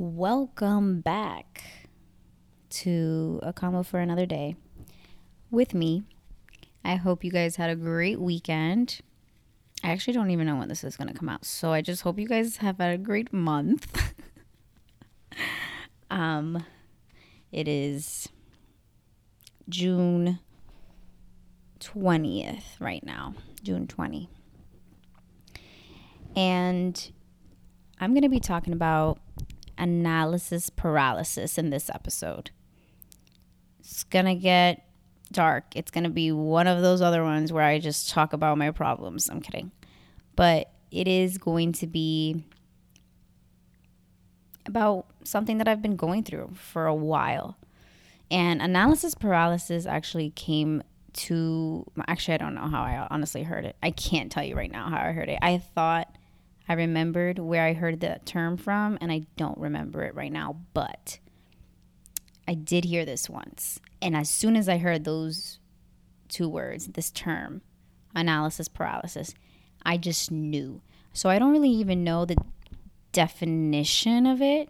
Welcome back to a convo for another day with me. I hope you guys had a great weekend. I actually don't even know when this is going to come out, so I just hope you guys have had a great month. um it is June 20th right now, June 20. And I'm going to be talking about analysis paralysis in this episode. It's going to get dark. It's going to be one of those other ones where I just talk about my problems. I'm kidding. But it is going to be about something that I've been going through for a while. And analysis paralysis actually came to actually I don't know how I honestly heard it. I can't tell you right now how I heard it. I thought I remembered where I heard that term from and I don't remember it right now, but I did hear this once. And as soon as I heard those two words, this term, analysis paralysis, I just knew. So I don't really even know the definition of it.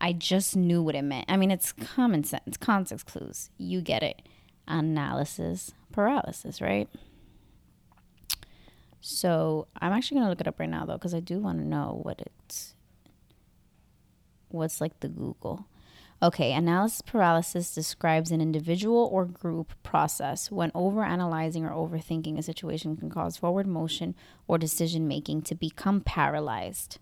I just knew what it meant. I mean, it's common sense, context clues. You get it. Analysis paralysis, right? So I'm actually gonna look it up right now though, because I do want to know what it's what's like the Google. Okay, analysis paralysis describes an individual or group process when overanalyzing or overthinking a situation can cause forward motion or decision making to become paralyzed.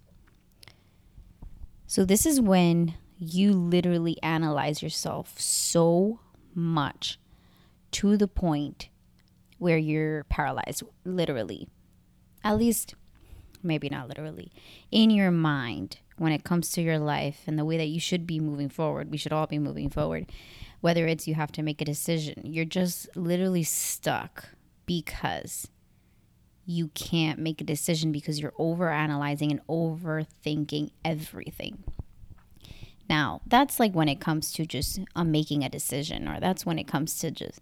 So, this is when you literally analyze yourself so much to the point where you're paralyzed, literally. At least, maybe not literally, in your mind when it comes to your life and the way that you should be moving forward. We should all be moving forward. Whether it's you have to make a decision, you're just literally stuck because you can't make a decision because you're over analyzing and overthinking everything. Now, that's like when it comes to just um, making a decision, or that's when it comes to just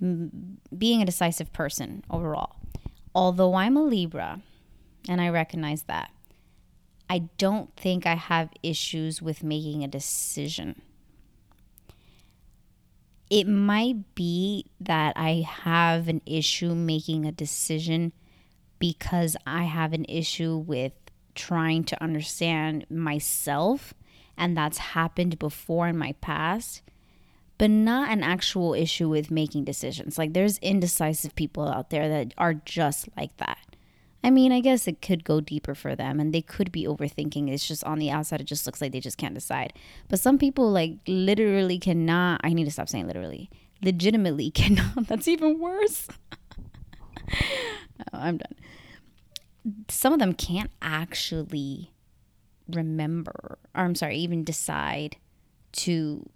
being a decisive person overall. Although I'm a Libra, and I recognize that, I don't think I have issues with making a decision. It might be that I have an issue making a decision because I have an issue with trying to understand myself, and that's happened before in my past but not an actual issue with making decisions. Like there's indecisive people out there that are just like that. I mean, I guess it could go deeper for them and they could be overthinking. It's just on the outside, it just looks like they just can't decide. But some people, like, literally cannot. I need to stop saying literally. Legitimately cannot. That's even worse. oh, I'm done. Some of them can't actually remember, or I'm sorry, even decide to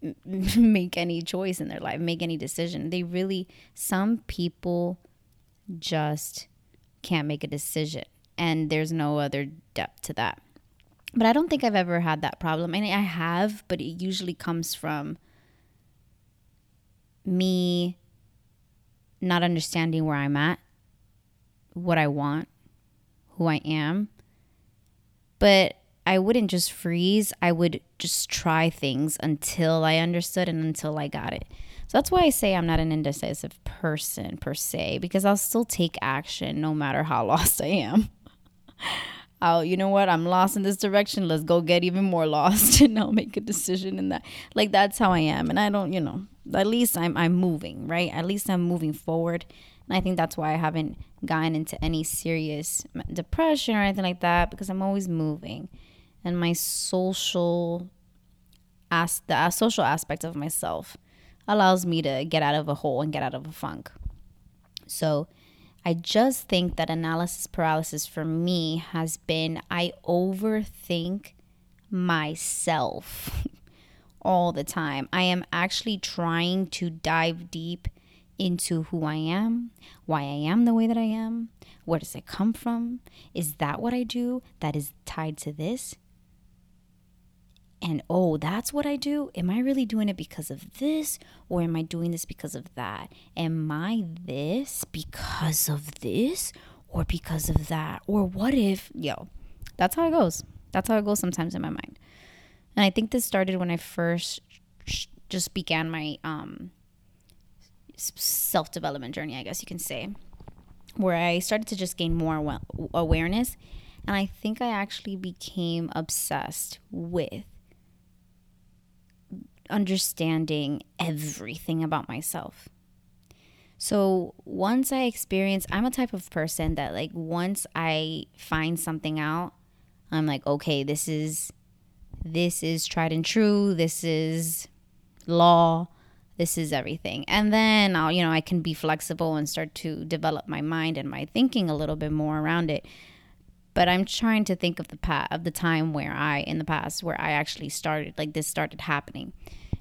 make any choice in their life, make any decision. They really, some people just can't make a decision, and there's no other depth to that. But I don't think I've ever had that problem. I mean, I have, but it usually comes from me not understanding where I'm at, what I want, who I am. But I wouldn't just freeze. I would just try things until I understood and until I got it. So that's why I say I'm not an indecisive person per se, because I'll still take action no matter how lost I am. I'll, you know what, I'm lost in this direction. Let's go get even more lost and I'll make a decision in that. Like that's how I am. And I don't, you know, at least I'm I'm moving, right? At least I'm moving forward. And I think that's why I haven't gotten into any serious depression or anything like that because I'm always moving and my social as the uh, social aspect of myself allows me to get out of a hole and get out of a funk. So I just think that analysis paralysis for me has been I overthink myself all the time. I am actually trying to dive deep into who I am, why I am the way that I am, where does it come from? Is that what I do that is tied to this? And oh, that's what I do? Am I really doing it because of this? Or am I doing this because of that? Am I this because of this? Or because of that? Or what if, yo, that's how it goes. That's how it goes sometimes in my mind. And I think this started when I first just began my um, self development journey, I guess you can say, where I started to just gain more awareness. And I think I actually became obsessed with understanding everything about myself. So once I experience, I'm a type of person that, like, once I find something out, I'm like, okay, this is this is tried and true. This is law. This is everything. And then I'll, you know, I can be flexible and start to develop my mind and my thinking a little bit more around it. But I'm trying to think of the past, of the time where I in the past where I actually started like this started happening.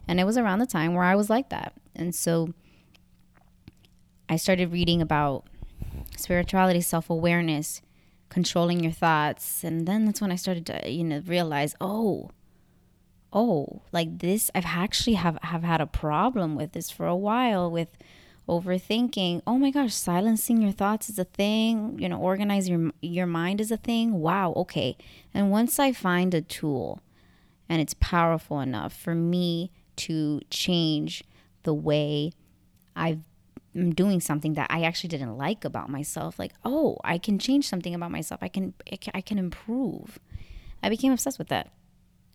And it was around the time where I was like that. And so I started reading about spirituality, self-awareness, controlling your thoughts, and then that's when I started to, you know, realize, oh, oh, like this, I've actually have, have had a problem with this for a while with overthinking. Oh my gosh, silencing your thoughts is a thing. You know, organize your your mind is a thing. Wow, okay. And once I find a tool and it's powerful enough for me to change the way i am doing something that I actually didn't like about myself, like, oh, I can change something about myself. I can I can improve. I became obsessed with that.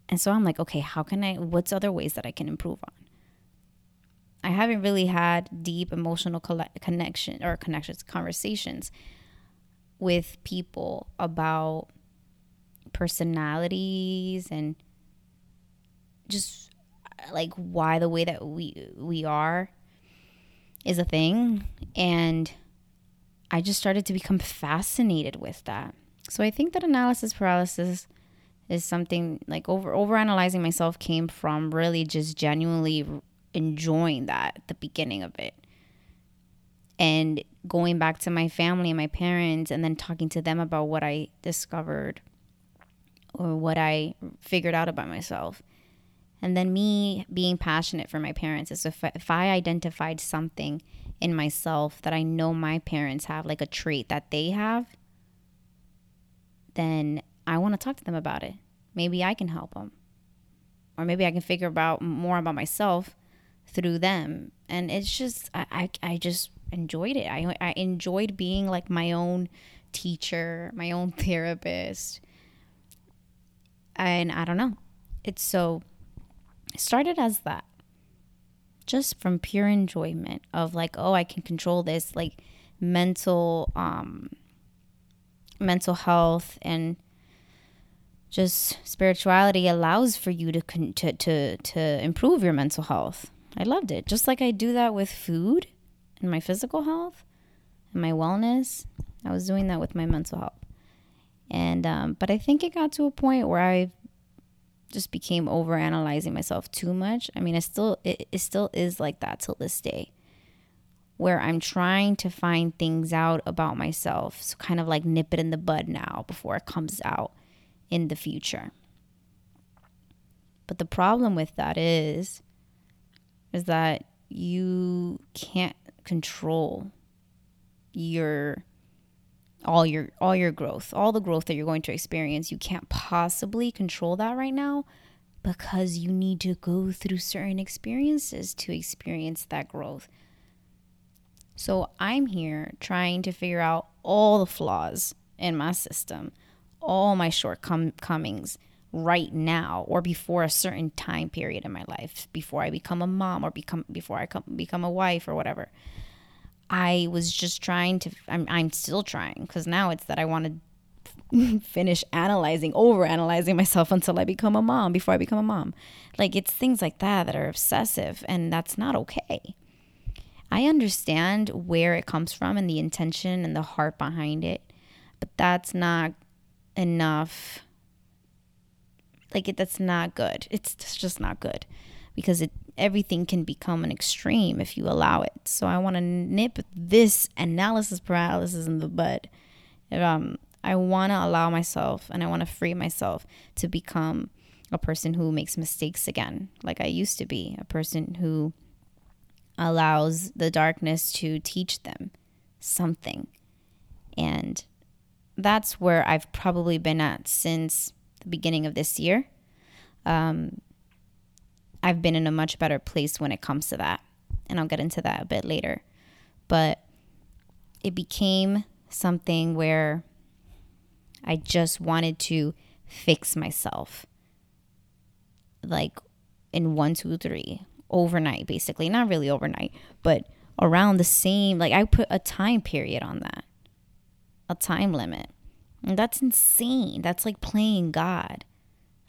And so I'm like, okay, how can I, what's other ways that I can improve on? I haven't really had deep emotional connection or connections, conversations with people about personalities and just like why the way that we we are is a thing and I just started to become fascinated with that. So I think that analysis paralysis is something like over over analyzing myself came from really just genuinely enjoying that at the beginning of it and going back to my family and my parents and then talking to them about what I discovered or what I figured out about myself. And then me being passionate for my parents is if I, if I identified something in myself that I know my parents have, like a trait that they have, then I want to talk to them about it. Maybe I can help them. Or maybe I can figure out more about myself through them. And it's just, I, I, I just enjoyed it. I, I enjoyed being like my own teacher, my own therapist. And I don't know. It's so, started as that. Just from pure enjoyment of like, oh, I can control this, like mental, um, mental health and just spirituality allows for you to to to to improve your mental health. I loved it. Just like I do that with food and my physical health and my wellness, I was doing that with my mental health. And um, but I think it got to a point where I just became over analyzing myself too much. I mean, it still it, it still is like that till this day where I'm trying to find things out about myself. So kind of like nip it in the bud now before it comes out in the future. But the problem with that is is that you can't control your all your all your growth, all the growth that you're going to experience. You can't possibly control that right now because you need to go through certain experiences to experience that growth. So I'm here trying to figure out all the flaws in my system all my shortcomings right now or before a certain time period in my life before i become a mom or become before i come, become a wife or whatever i was just trying to i'm, I'm still trying because now it's that i want to finish analyzing over analyzing myself until i become a mom before i become a mom. Like it's things like that that are obsessive and that's not okay. I understand where it comes from and the intention and the heart behind it but that's not enough like it, that's not good. It's, just not good because it everything can become an extreme if you allow it. So i want to nip this analysis paralysis in the bud. Um, i want to allow myself and i want to free myself to become a person who makes mistakes again like i used to be a person who allows the darkness to teach them something. And that's where I've probably been at since the beginning of this year. Um, I've been in a much better place when it comes to that. And I'll get into that a bit later. But it became something where I just wanted to fix myself. Like in one, two, three, overnight, basically. Not really overnight, but around the same, like I put a time period on that, a time limit. And that's insane. That's like playing God.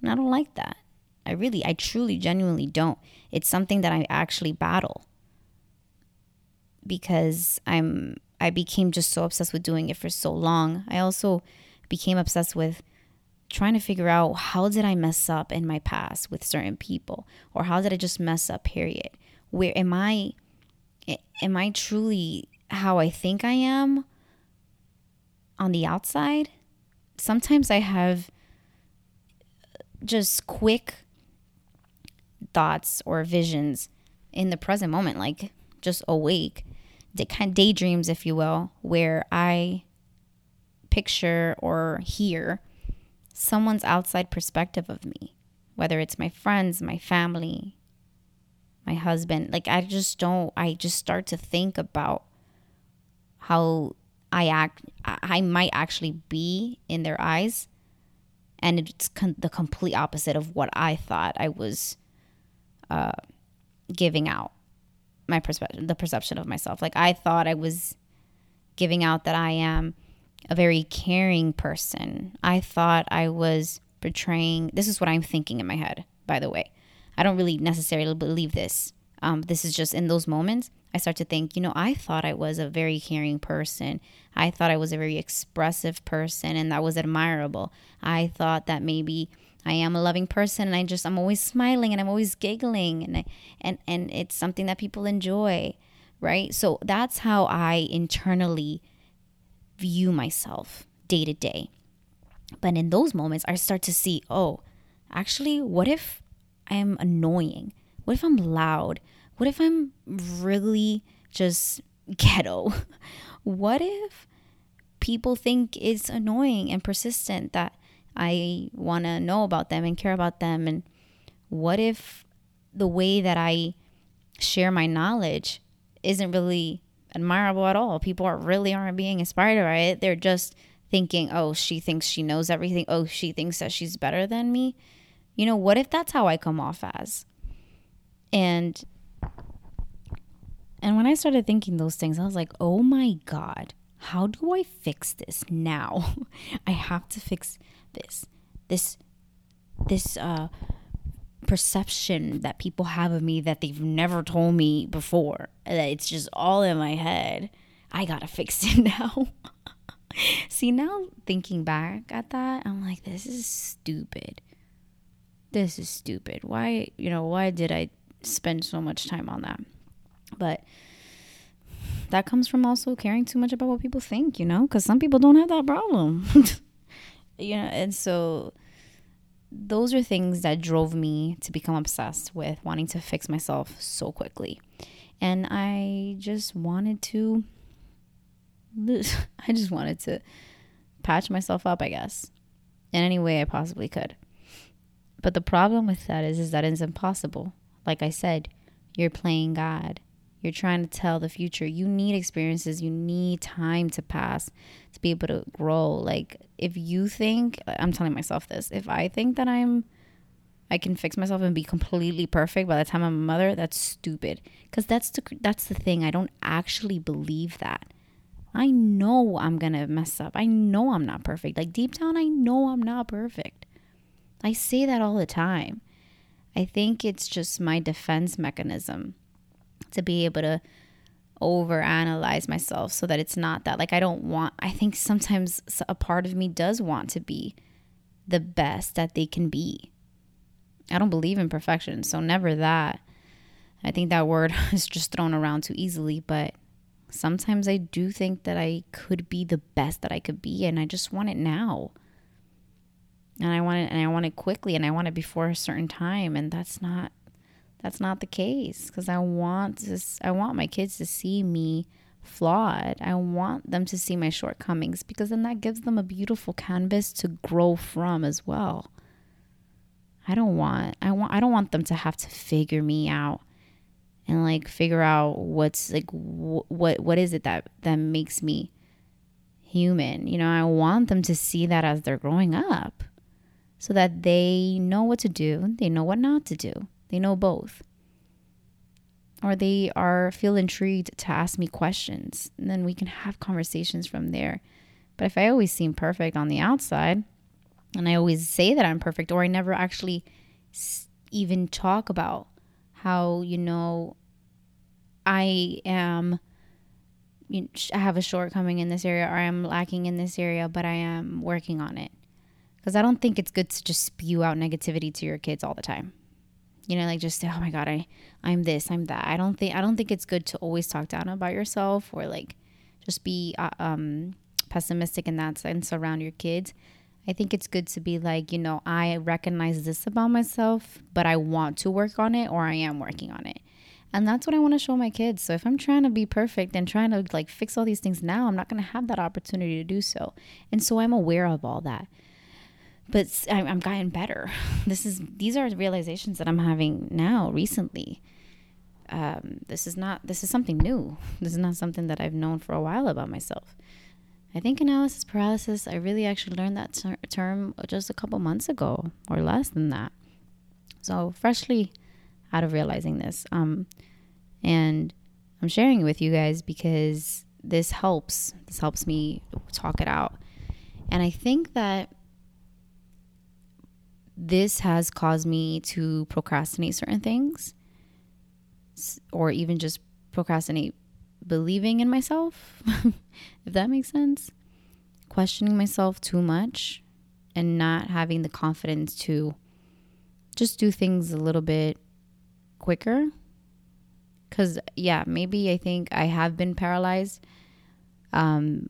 And I don't like that. I really, I truly, genuinely don't. It's something that I actually battle because I'm, I became just so obsessed with doing it for so long. I also became obsessed with trying to figure out how did I mess up in my past with certain people or how did I just mess up period where am I am I truly how I think I am on the outside sometimes I have just quick thoughts or visions in the present moment, like just awake, kind of daydreams, if you will, where I picture or hear someone's outside perspective of me, whether it's my friends, my family, my husband. Like, I just don't, I just start to think about how I act, I might actually be in their eyes. And it's con- the complete opposite of what I thought I was uh, giving out my perspective, the perception of myself. Like I thought I was giving out that I am a very caring person. I thought I was portraying. This is what I'm thinking in my head, by the way. I don't really necessarily believe this. Um, this is just in those moments. I start to think, you know, I thought I was a very caring person. I thought I was a very expressive person, and that was admirable. I thought that maybe I am a loving person and I just I'm always smiling and I'm always giggling and I, and and it's something that people enjoy, right? So that's how I internally view myself day to day. But in those moments I start to see, oh, actually what if I am annoying? What if I'm loud? What if I'm really just ghetto? what if people think it's annoying and persistent that I want to know about them and care about them. And what if the way that I share my knowledge isn't really admirable at all? People are really aren't being inspired by it. They're just thinking, oh, she thinks she knows everything. Oh, she thinks that she's better than me. You know, what if that's how I come off as? And and when I started thinking those things, I was like, oh my God, how do I fix this now? I have to fix this this this uh perception that people have of me that they've never told me before. That it's just all in my head. I gotta fix it now. See now thinking back at that i'm like this is stupid. This is stupid. Why you know why did i spend so much time on that but that comes from also caring too much about what people think you know because some people don't have that problem you know, and so those are things that drove me to become obsessed with wanting to fix myself so quickly. And I just wanted to I just wanted to patch myself up, I guess, in any way I possibly could. But the problem with that is is that it's impossible. Like I said, you're playing God. You're trying to tell the future. You need experiences, you need time to pass to be able to grow. Like if you think I'm telling myself this, if I think that I'm I can fix myself and be completely perfect by the time I'm a mother, that's stupid. Cuz that's the that's the thing. I don't actually believe that. I know I'm going to mess up. I know I'm not perfect. Like deep down I know I'm not perfect. I say that all the time. I think it's just my defense mechanism to be able to overanalyze myself so that it's not that like I don't want I think sometimes a part of me does want to be the best that they can be. I don't believe in perfection, so never that. I think that word is just thrown around too easily, but sometimes I do think that I could be the best that I could be and I just want it now. And I want it and I want it quickly and I want it before a certain time and that's not that's not the case because I want this I want my kids to see me flawed. I want them to see my shortcomings because then that gives them a beautiful canvas to grow from as well. I don't want I want I don't want them to have to figure me out and like figure out what's like wh- what what is it that that makes me human. You know, I want them to see that as they're growing up so that they know what to do, they know what not to do. They know both. Or they are feel intrigued to ask me questions, and then we can have conversations from there. But if I always seem perfect on the outside, and I always say that I'm perfect, or I never actually even talk about how, you know, I am, you know, I have a shortcoming in this area, or I am lacking in this area, but I am working on it. Because I don't think it's good to just spew out negativity to your kids all the time. You know, like just say, "Oh my God, I, I'm this, I'm that." I don't think I don't think it's good to always talk down about yourself or like just be uh, um, pessimistic in that sense around your kids. I think it's good to be like, you know, I recognize this about myself, but I want to work on it or I am working on it. And that's what I want to show my kids. So if I'm trying to be perfect and trying to like fix all these things now, I'm not going to have that opportunity to do so. And so I'm aware of all that. But I'm getting better. This is these are realizations that I'm having now recently. Um, this is not this is something new. This is not something that I've known for a while about myself. I think analysis paralysis, I really actually learned that ter- term just a couple months ago or less than that. So, freshly out of realizing this. Um, and I'm sharing it with you guys because this helps. This helps me talk it out. And I think that this has caused me to procrastinate certain things or even just procrastinate believing in myself, if that makes sense. Questioning myself too much and not having the confidence to just do things a little bit quicker. Because, yeah, maybe I think I have been paralyzed. Um,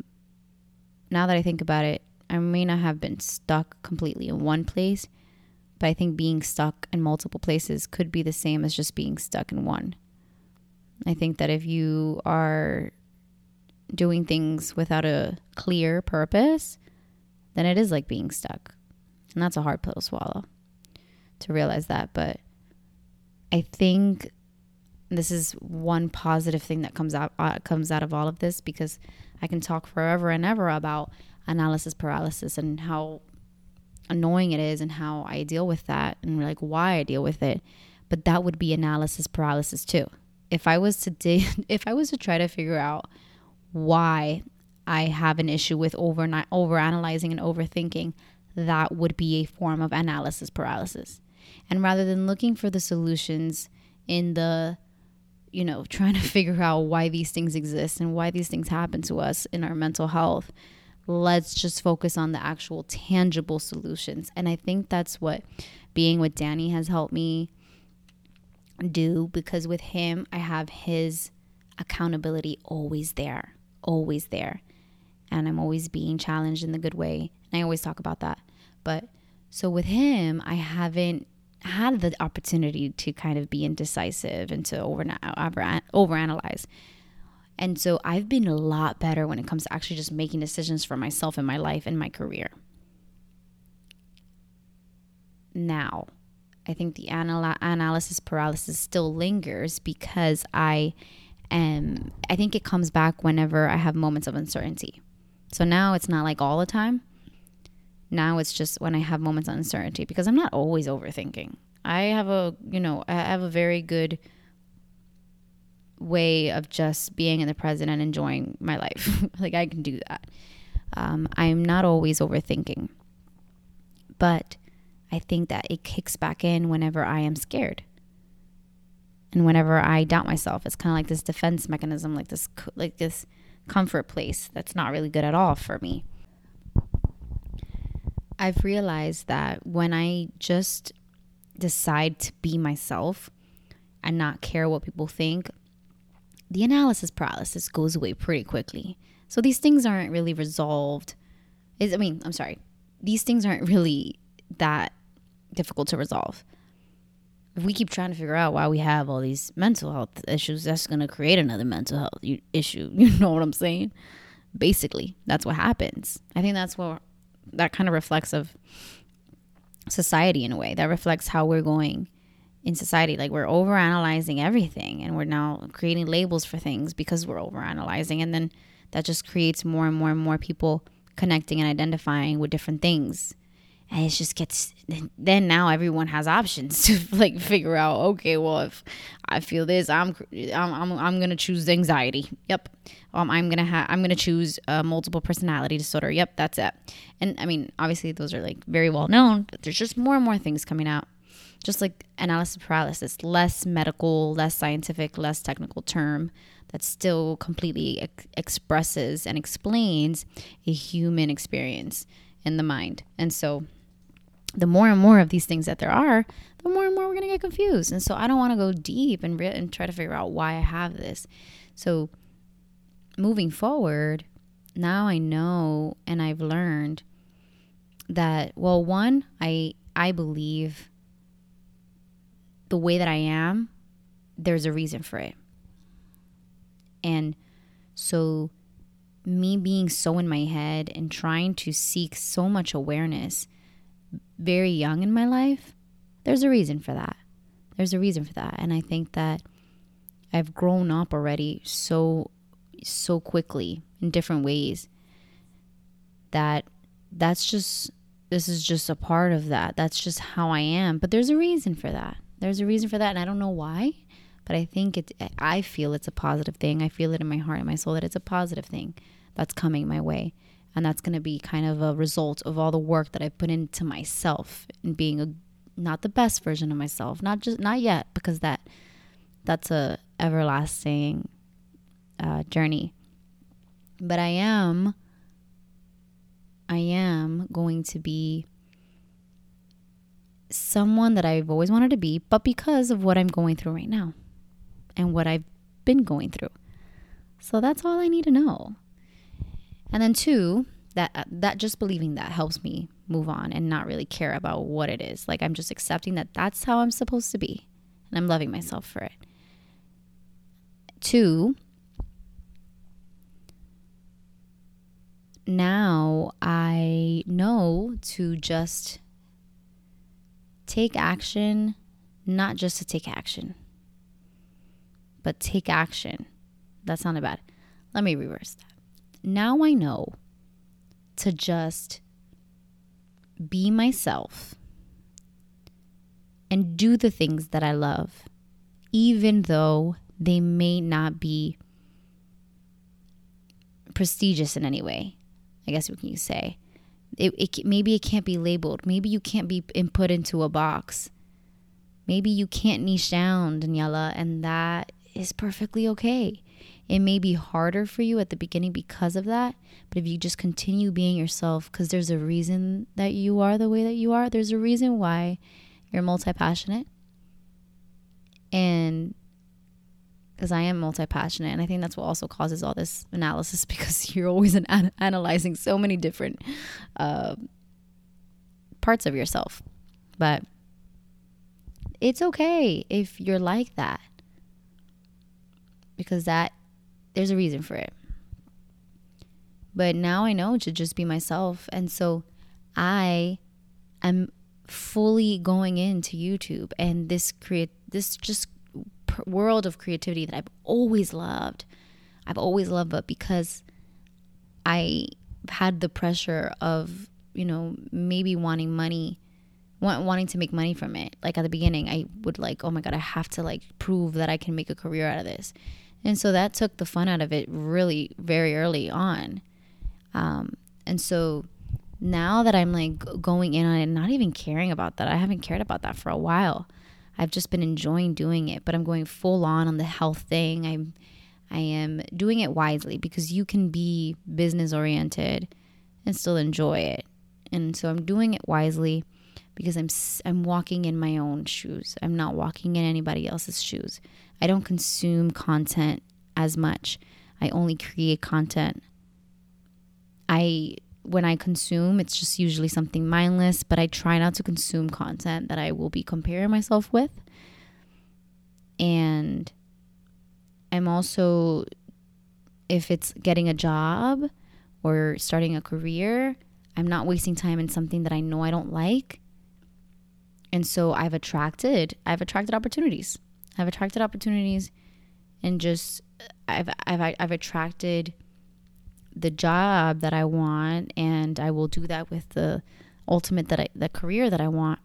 now that I think about it, I may not have been stuck completely in one place, but I think being stuck in multiple places could be the same as just being stuck in one. I think that if you are doing things without a clear purpose, then it is like being stuck. And that's a hard pill to swallow to realize that. But I think this is one positive thing that comes out uh, comes out of all of this because I can talk forever and ever about analysis paralysis and how annoying it is and how I deal with that and like why I deal with it. But that would be analysis paralysis too if I was to dig, if I was to try to figure out why I have an issue with over analyzing and overthinking, that would be a form of analysis paralysis. And rather than looking for the solutions in the you know, trying to figure out why these things exist and why these things happen to us in our mental health, let's just focus on the actual tangible solutions. And I think that's what being with Danny has helped me do because with him, I have his accountability always there, always there. And I'm always being challenged in the good way. And I always talk about that. But so with him, I haven't had the opportunity to kind of be indecisive and to over, over overanalyze. And so I've been a lot better when it comes to actually just making decisions for myself in my life and my career. Now, I think the anal- analysis paralysis still lingers because I am, I think it comes back whenever I have moments of uncertainty. So now it's not like all the time. Now it's just when I have moments of uncertainty because I'm not always overthinking. I have a, you know, I have a very good way of just being in the present and enjoying my life. like I can do that. Um, I'm not always overthinking. But I think that it kicks back in whenever I am scared. And whenever I doubt myself, it's kind of like this defense mechanism, like this like this comfort place that's not really good at all for me. I've realized that when I just decide to be myself and not care what people think, the analysis paralysis goes away pretty quickly. So these things aren't really resolved. Is I mean, I'm sorry. These things aren't really that difficult to resolve. If we keep trying to figure out why we have all these mental health issues, that's going to create another mental health issue. You know what I'm saying? Basically, that's what happens. I think that's what that kind of reflects of society in a way that reflects how we're going in society. Like we're overanalyzing everything and we're now creating labels for things because we're overanalyzing. And then that just creates more and more and more people connecting and identifying with different things. And it just gets then now everyone has options to like figure out okay well if I feel this I'm I'm I'm, I'm gonna choose anxiety yep um I'm gonna have I'm gonna choose a multiple personality disorder yep that's it and I mean obviously those are like very well known but there's just more and more things coming out just like analysis paralysis, less medical, less scientific, less technical term that still completely ex- expresses and explains a human experience in the mind. And so the more and more of these things that there are, the more and more we're going to get confused. And so I don't want to go deep and, re- and try to figure out why I have this. So moving forward, now I know and I've learned that well one I I believe the way that I am, there's a reason for it. And so, me being so in my head and trying to seek so much awareness very young in my life, there's a reason for that. There's a reason for that. And I think that I've grown up already so so quickly in different ways that that's just this is just a part of that. That's just how I am. But there's a reason for that. There's a reason for that, and I don't know why, but I think it's, I feel it's a positive thing. I feel it in my heart and my soul that it's a positive thing that's coming my way. And that's going to be kind of a result of all the work that I've put into myself and being a not the best version of myself, not just not yet because that that's a everlasting uh, journey. But I am I am going to be someone that I've always wanted to be, but because of what I'm going through right now and what I've been going through. So that's all I need to know. And then two, that uh, that just believing that helps me move on and not really care about what it is. Like I'm just accepting that that's how I'm supposed to be and I'm loving myself for it. Two, now I know to just take action, not just to take action, but take action. That sounded bad. Let me reverse that. Now I know to just be myself and do the things that I love, even though they may not be prestigious in any way. I guess we can say it, it maybe it can't be labeled. Maybe you can't be put into a box. Maybe you can't niche down, Daniella, and that is perfectly okay. It may be harder for you at the beginning because of that, but if you just continue being yourself, because there's a reason that you are the way that you are, there's a reason why you're multi passionate. And because I am multi passionate. And I think that's what also causes all this analysis because you're always an- analyzing so many different uh, parts of yourself. But it's okay if you're like that because that there's a reason for it. But now I know to just be myself. And so I am fully going into YouTube and this create this just world of creativity that I've always loved. I've always loved, but because I had the pressure of, you know, maybe wanting money, wanting to make money from it. Like at the beginning, I would like, oh my God, I have to like prove that I can make a career out of this. And so that took the fun out of it really very early on. Um, and so now that I'm like going in on it, not even caring about that, I haven't cared about that for a while. I've just been enjoying doing it, but I'm going full on on the health thing. I'm I am doing it wisely because you can be business oriented and still enjoy it. And so I'm doing it wisely because I'm I'm walking in my own shoes. I'm not walking in anybody else's shoes. I don't consume content as much. I only create content. I when I consume, it's just usually something mindless, but I try not to consume content that I will be comparing myself with. And I'm also, if it's getting a job or starting a career, I'm not wasting time in something that I know I don't like and so I've attracted I've attracted opportunities. I've attracted opportunities and just I've I've I've attracted the job that I want and I will do that with the ultimate that I the career that I want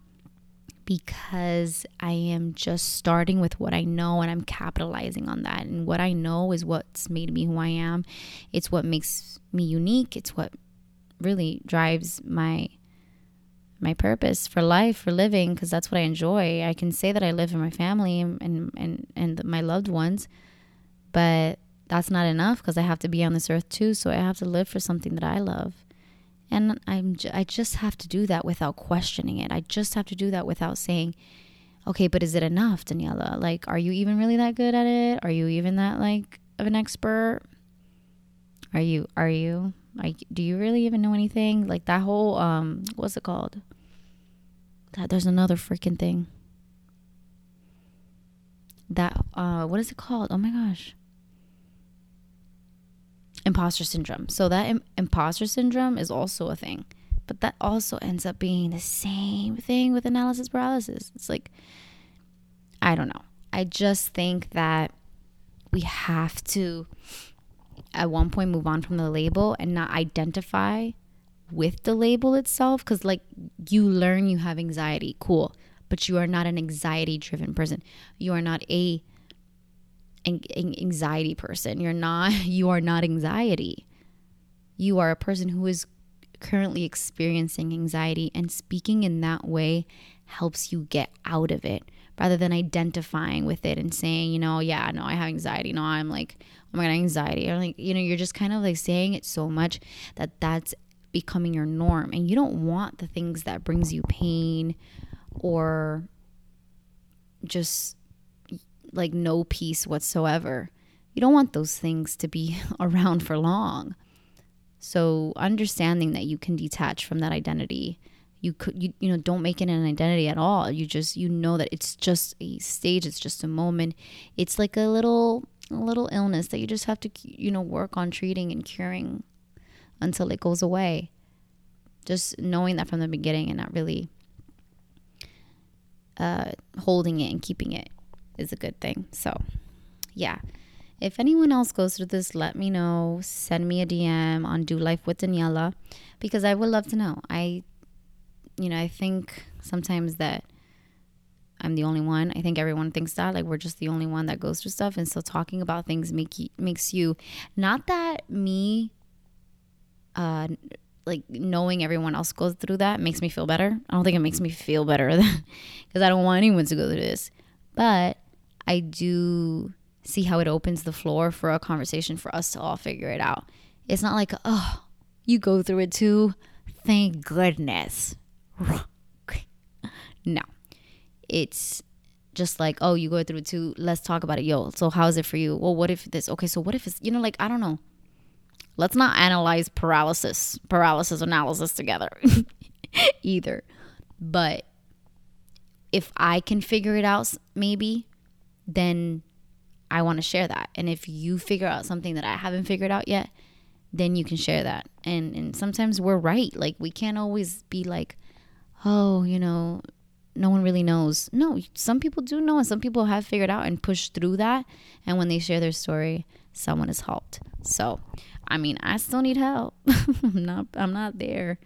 because I am just starting with what I know and I'm capitalizing on that. And what I know is what's made me who I am. It's what makes me unique. It's what really drives my my purpose for life, for living, because that's what I enjoy. I can say that I live in my family and and and my loved ones, but that's not enough because I have to be on this earth too. So I have to live for something that I love, and I'm I just have to do that without questioning it. I just have to do that without saying, okay, but is it enough, Daniella? Like, are you even really that good at it? Are you even that like of an expert? Are you? Are you? Like, do you really even know anything? Like that whole um, what's it called? That there's another freaking thing. That uh, what is it called? Oh my gosh. Imposter syndrome. So that Im- imposter syndrome is also a thing, but that also ends up being the same thing with analysis paralysis. It's like, I don't know. I just think that we have to at one point move on from the label and not identify with the label itself because like you learn you have anxiety cool but you are not an anxiety driven person you are not a anxiety person. You're not you are not anxiety. You are a person who is currently experiencing anxiety and speaking in that way helps you get out of it rather than identifying with it and saying you know yeah no i have anxiety. No i'm like oh my god anxiety. Or like you know you're just kind of like saying it so much that that's becoming your norm. And you don't want the things that brings you pain or just like no peace whatsoever. You don't want those things to be around for long. So understanding that you can detach from that identity you could you, you know don't make it an identity at all. You just you know that it's just a stage it's just a moment. It's like a little a little illness that you just have to you know work on treating and curing until it goes away. Just knowing that from the beginning and not really uh, holding it and keeping it is a good thing so yeah if anyone else goes through this, let me know. Send me a DM on Do Life with Daniella because I would love to know. I you know, I think sometimes that I'm the only one. I think everyone thinks that like we're just the only one that goes through stuff, and so talking about things make makes you not that me, uh, like knowing everyone else goes through that makes me feel better. I don't think it makes me feel better because I don't want anyone to go through this, but I do see how it opens the floor for a conversation for us to all figure it out. It's not like oh, you go through it too. Thank goodness no. It's just like, oh, you go through it too. Let's talk about it. Yo, so how's it for you? Well, what if this? Okay, so what if it's, you know, like, I don't know. Let's not analyze paralysis, paralysis analysis together either. But if I can figure it out, maybe, then I want to share that. And if you figure out something that I haven't figured out yet, then you can share that. And and sometimes we're right. Like we can't always be like, oh, you know, no one really knows. No, some people do know, and some people have figured out and pushed through that. And when they share their story, someone is helped. So, I mean, I still need help. I'm not. I'm not there.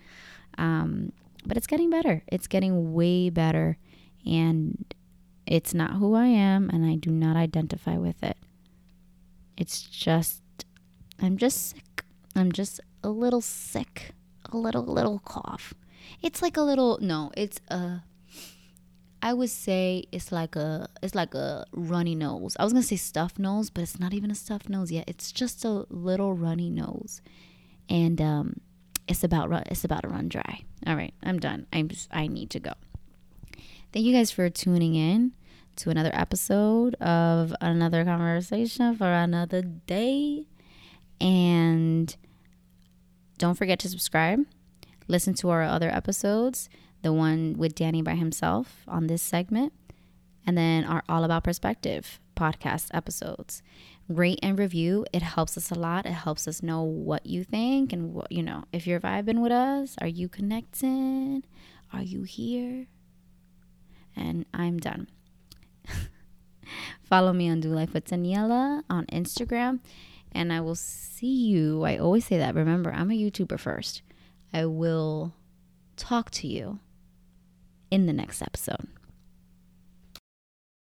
Um, but it's getting better. It's getting way better, and it's not who I am, and I do not identify with it. It's just, I'm just sick. I'm just a little sick, a little little cough it's like a little no, it's a I would say it's like a it's like a runny nose. I was gonna say stuffed nose, but it's not even a stuffed nose yet. It's just a little runny nose, and um, it's about run, it's about to run dry. All right, I'm done. I'm just, I need to go. Thank you guys for tuning in to another episode of another conversation for another day, and don't forget to subscribe Listen to our other episodes, the one with Danny by himself on this segment, and then our All About Perspective podcast episodes. Rate and review. It helps us a lot. It helps us know what you think and what, you know, if you're vibing with us, are you connecting? Are you here? And I'm done. Follow me on Do Life with Daniella on Instagram. And I will see you. I always say that. Remember, I'm a YouTuber first. I will talk to you in the next episode.